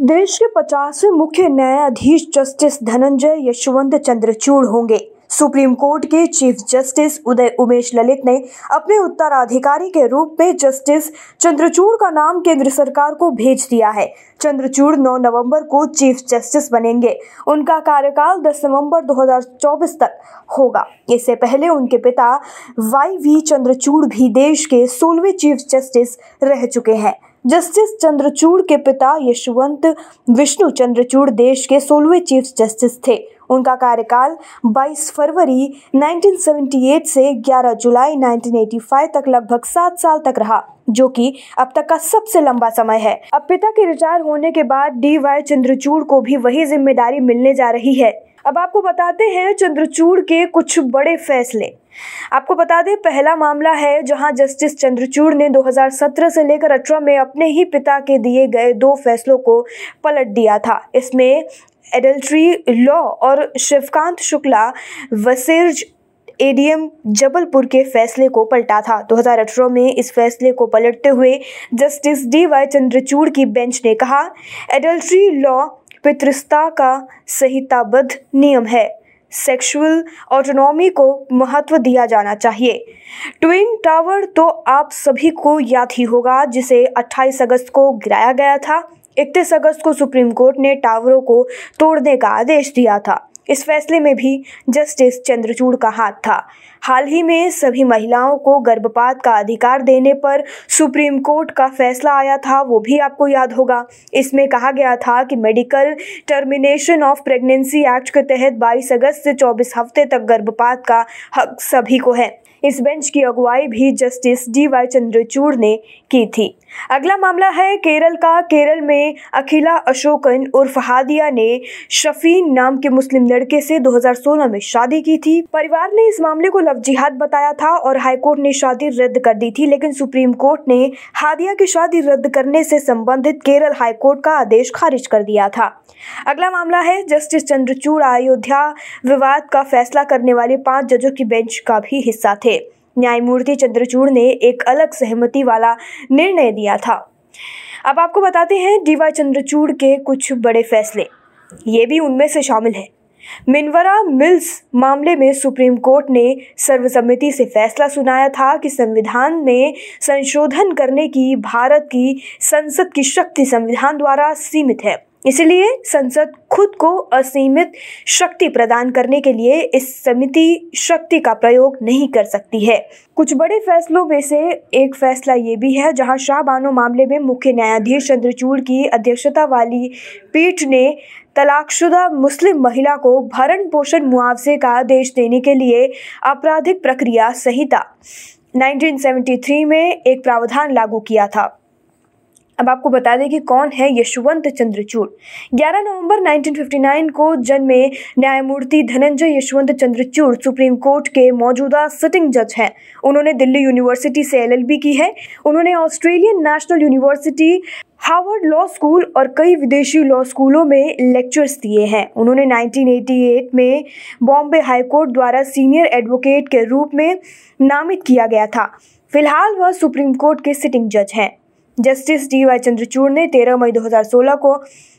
देश के पचासवें मुख्य न्यायाधीश जस्टिस धनंजय यशवंत चंद्रचूड़ होंगे। सुप्रीम कोर्ट के चीफ जस्टिस उदय उमेश ललित ने अपने उत्तराधिकारी के रूप में जस्टिस चंद्रचूड़ का नाम केंद्र सरकार को भेज दिया है। चंद्रचूड़ 9 नवंबर को चीफ जस्टिस बनेंगे। उनका कार्यकाल 10 नवंबर 2024 तक होगा। इससे पहले उनके पिता वाई वी चंद्रचूड़ भी देश के सोलहवें चीफ जस्टिस रह चुके हैं। जस्टिस चंद्रचूड़ के पिता यशवंत विष्णु चंद्रचूड़ देश के सोलहवें चीफ जस्टिस थे। उनका कार्यकाल 22 फरवरी 1978 से 11 जुलाई 1985 तक लगभग सात साल तक रहा, जो कि अब तक का सबसे लंबा समय है। अब पिता के रिटायर होने के बाद डी वाई चंद्रचूड़ को भी वही ज़िम्मेदारी मिलने जा रही है। अब आपको बताते हैं चंद्रचूड़ के कुछ बड़े फैसले। आपको बता दें, पहला मामला है जहाँ जस्टिस चंद्रचूड़ ने 2017 से लेकर 18 में अपने ही पिता के दिए गए दो फैसलों को पलट दिया था। इसमें एडल्ट्री लॉ और शिवकांत शुक्ला वसेर्ज एडीएम जबलपुर के फैसले को पलटा था। 2018 में इस फैसले को पलटते हुए जस्टिस डी वाई चंद्रचूड़ की बेंच ने कहा, एडल्ट्री लॉ पितृस्ता का संहिताबद्ध नियम है। सेक्सुअल ऑटोनॉमी को महत्व दिया जाना चाहिए। ट्विन टावर तो आप सभी को याद ही होगा, जिसे 28 अगस्त को गिराया गया था। इकतीस अगस्त को सुप्रीम कोर्ट ने टावरों को तोड़ने का आदेश दिया था। इस फैसले में भी जस्टिस चंद्रचूड़ का हाथ था। हाल ही में सभी महिलाओं को गर्भपात का अधिकार देने पर सुप्रीम कोर्ट का फैसला आया था, वो भी आपको याद होगा। इसमें कहा गया था कि medical termination of pregnancy act के तहत 22 अगस्त से 24 हफ़्ते तक गर्भपात का हक सभी को है। इस बेंच की अगुवाई भी जस्टिस डी वाई चंद्रचूड़ ने की थी। अगला मामला है केरल का। केरल में अखिला अशोकन उर्फ़ हादिया ने शफीन नाम के मुस्लिम लड़के से 2016 में शादी की थी। परिवार ने इस मामले को लव जिहाद बताया था और हाईकोर्ट ने शादी रद्द कर दी थी, लेकिन सुप्रीम कोर्ट ने हादिया की शादी रद्द करने से संबंधित केरल हाईकोर्ट का आदेश खारिज कर दिया था। अगला मामला है, जस्टिस चंद्रचूड़ अयोध्या विवाद का फैसला करने वाले पाँच जजों की बेंच का भी हिस्सा थे। न्यायमूर्ति चंद्रचूड़ ने एक अलग सहमति वाला निर्णय दिया था। अब आपको बताते हैं डीवाई चंद्रचूड़ के कुछ बड़े फैसले। ये भी उनमें से शामिल है। मिनवरा मिल्स मामले में सुप्रीम कोर्ट ने सर्वसम्मति से फैसला सुनाया था कि संविधान में संशोधन करने की भारत की संसद की शक्ति संविधान द्वारा सीमित है। इसलिए संसद खुद को असीमित शक्ति प्रदान करने के लिए इस समिति शक्ति का प्रयोग नहीं कर सकती है। कुछ बड़े फैसलों में से एक फैसला ये भी है, जहाँ शाह बानो मामले में मुख्य न्यायाधीश चंद्रचूड़ की अध्यक्षता वाली पीठ ने तलाकशुदा मुस्लिम महिला को भरण पोषण मुआवजे का आदेश देने के लिए आपराधिक प्रक्रिया संहिता 1973 में एक प्रावधान लागू किया था। अब आपको बता दें कि कौन है यशवंत चंद्रचूड़। 11 नवंबर 1959 को जन्मे न्यायमूर्ति धनंजय यशवंत चंद्रचूड़ सुप्रीम कोर्ट के मौजूदा सिटिंग जज हैं। उन्होंने दिल्ली यूनिवर्सिटी से एलएलबी की है। उन्होंने Australian National University Harvard Law School और कई विदेशी लॉ स्कूलों में लेक्चर्स दिए हैं। उन्होंने 1988 में बॉम्बे हाईकोर्ट द्वारा सीनियर एडवोकेट के रूप में नामित किया गया था। फ़िलहाल वह सुप्रीम कोर्ट के सिटिंग जज हैं। जस्टिस डी वाई चंद्रचूड़ ने 13 मई 2016 को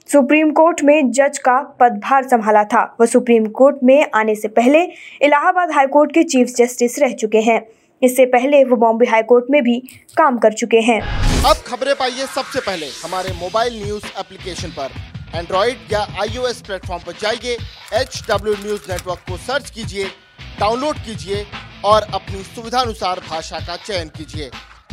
सुप्रीम कोर्ट में जज का पदभार संभाला था। वह सुप्रीम कोर्ट में आने से पहले इलाहाबाद हाईकोर्ट के चीफ जस्टिस रह चुके हैं। इससे पहले वो बॉम्बे हाईकोर्ट में भी काम कर चुके हैं। अब खबरें पाइए सबसे पहले हमारे मोबाइल न्यूज़ एप्लीकेशन पर। एंड्रॉइड या आईओएस प्लेटफॉर्म पर जाइए एच डब्ल्यू न्यूज़ नेटवर्क को सर्च कीजिए, डाउनलोड कीजिए और अपनी सुविधानुसार भाषा का चयन कीजिए।